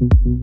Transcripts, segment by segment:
Thank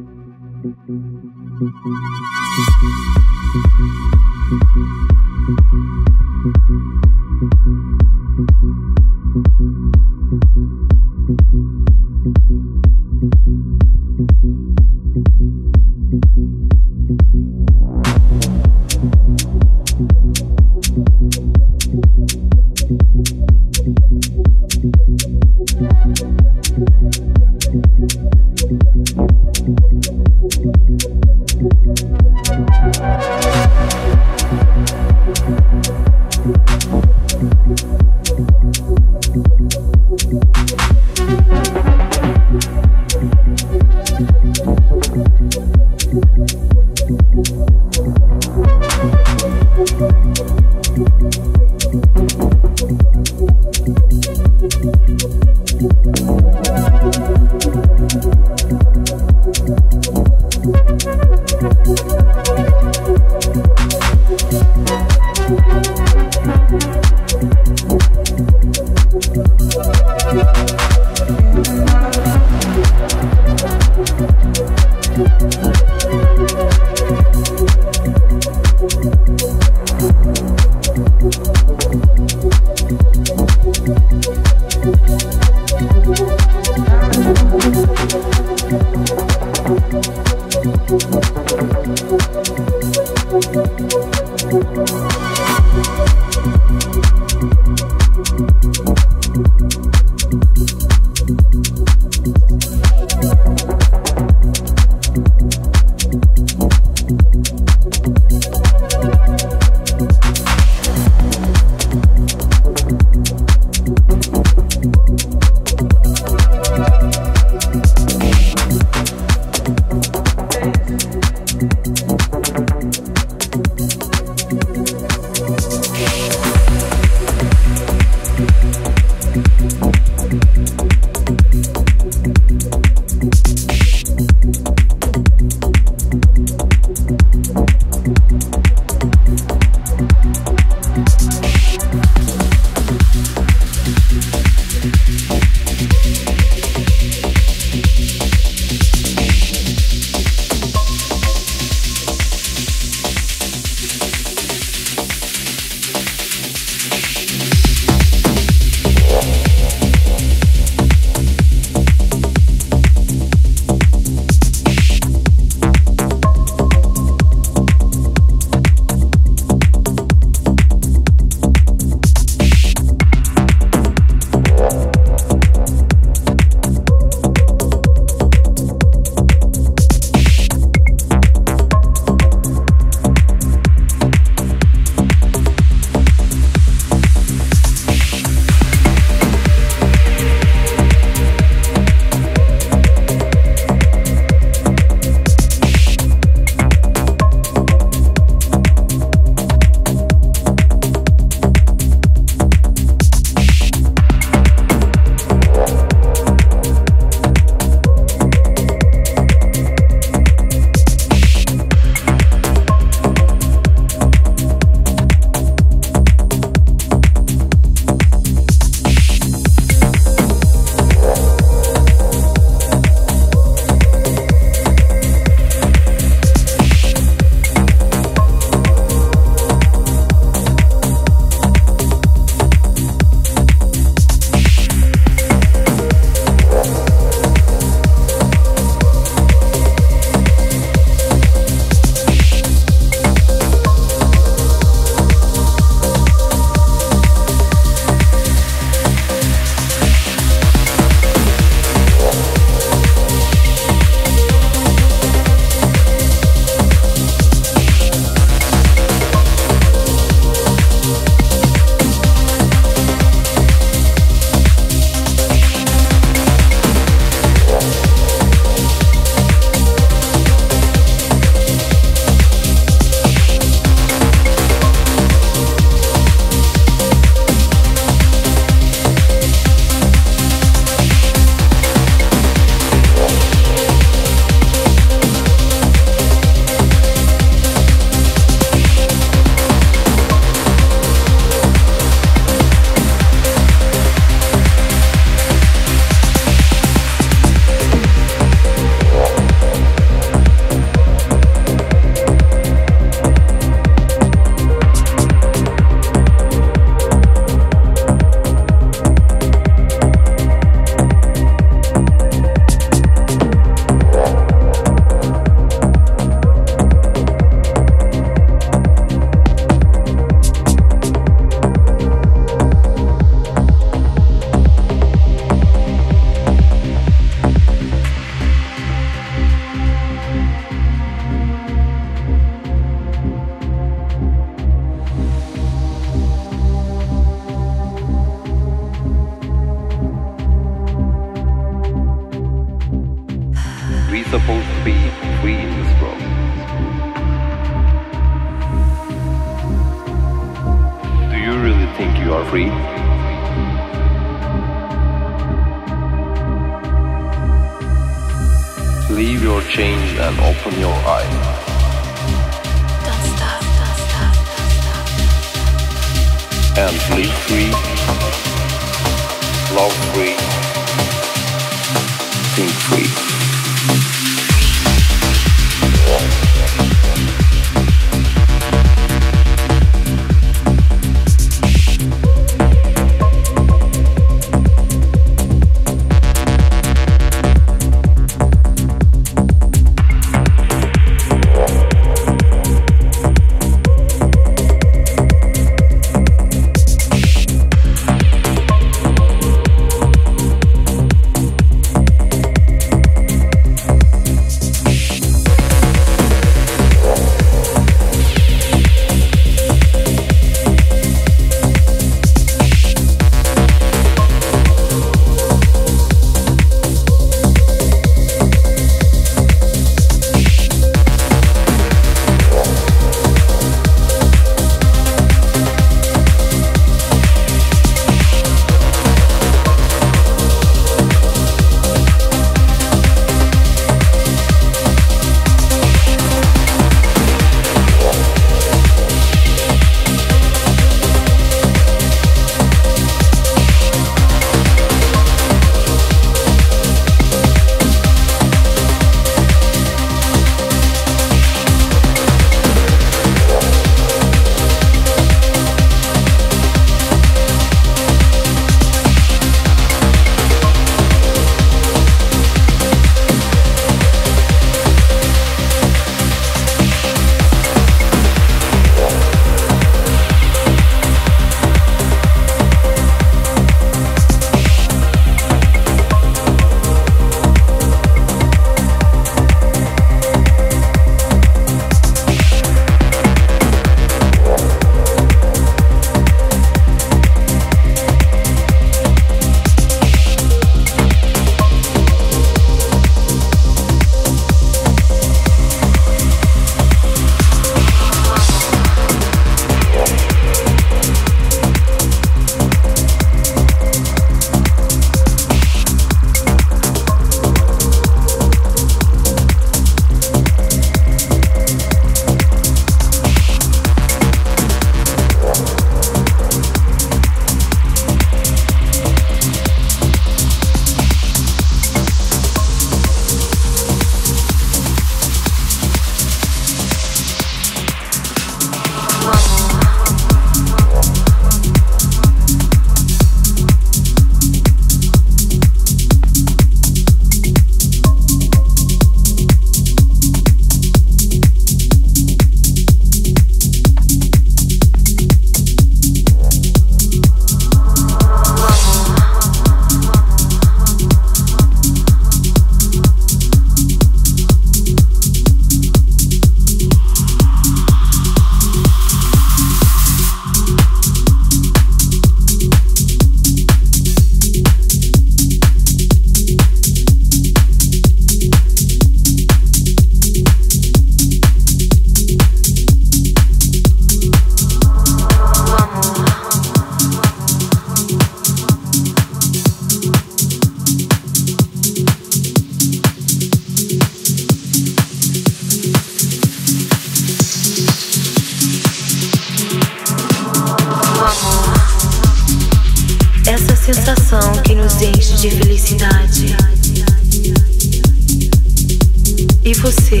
E você?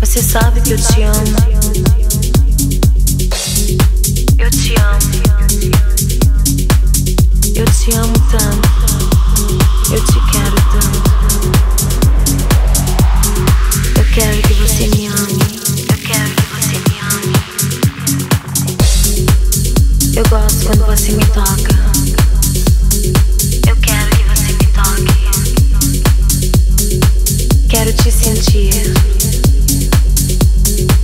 Você sabe que eu te amo. Eu te amo. Eu te amo tanto. Eu te quero tanto. Eu quero que você me ame. Eu quero que você me ame. Eu gosto quando você me toca. Quero te sentir.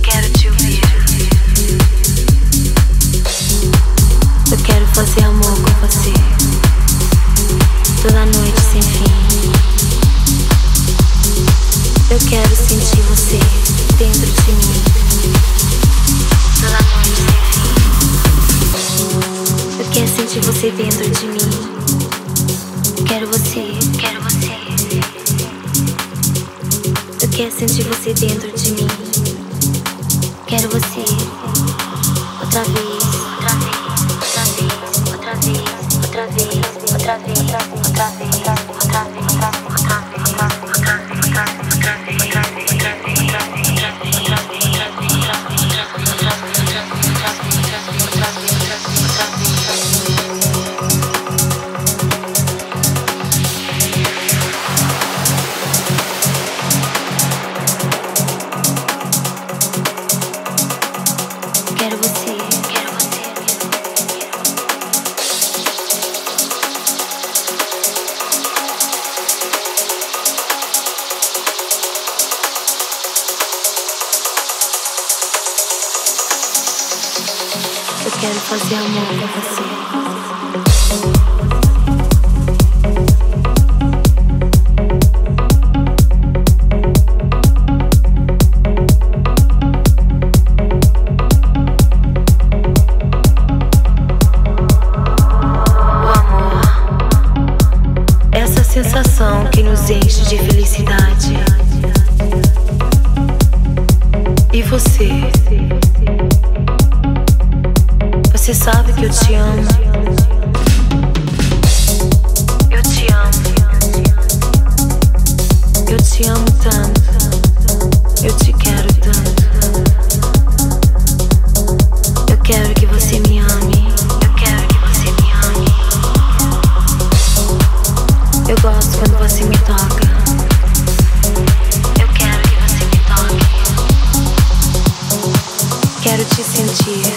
Quero te ouvir. Eu quero fazer amor com você. Toda noite sem fim. Eu quero sentir você dentro de mim. Toda noite sem fim. Eu quero sentir você dentro de mim. Quero você. Quero sentir você dentro de mim. Quero você outra vez. você. Você sabe que eu te amo. Eu te amo. Eu te amo tanto. Eu te into you.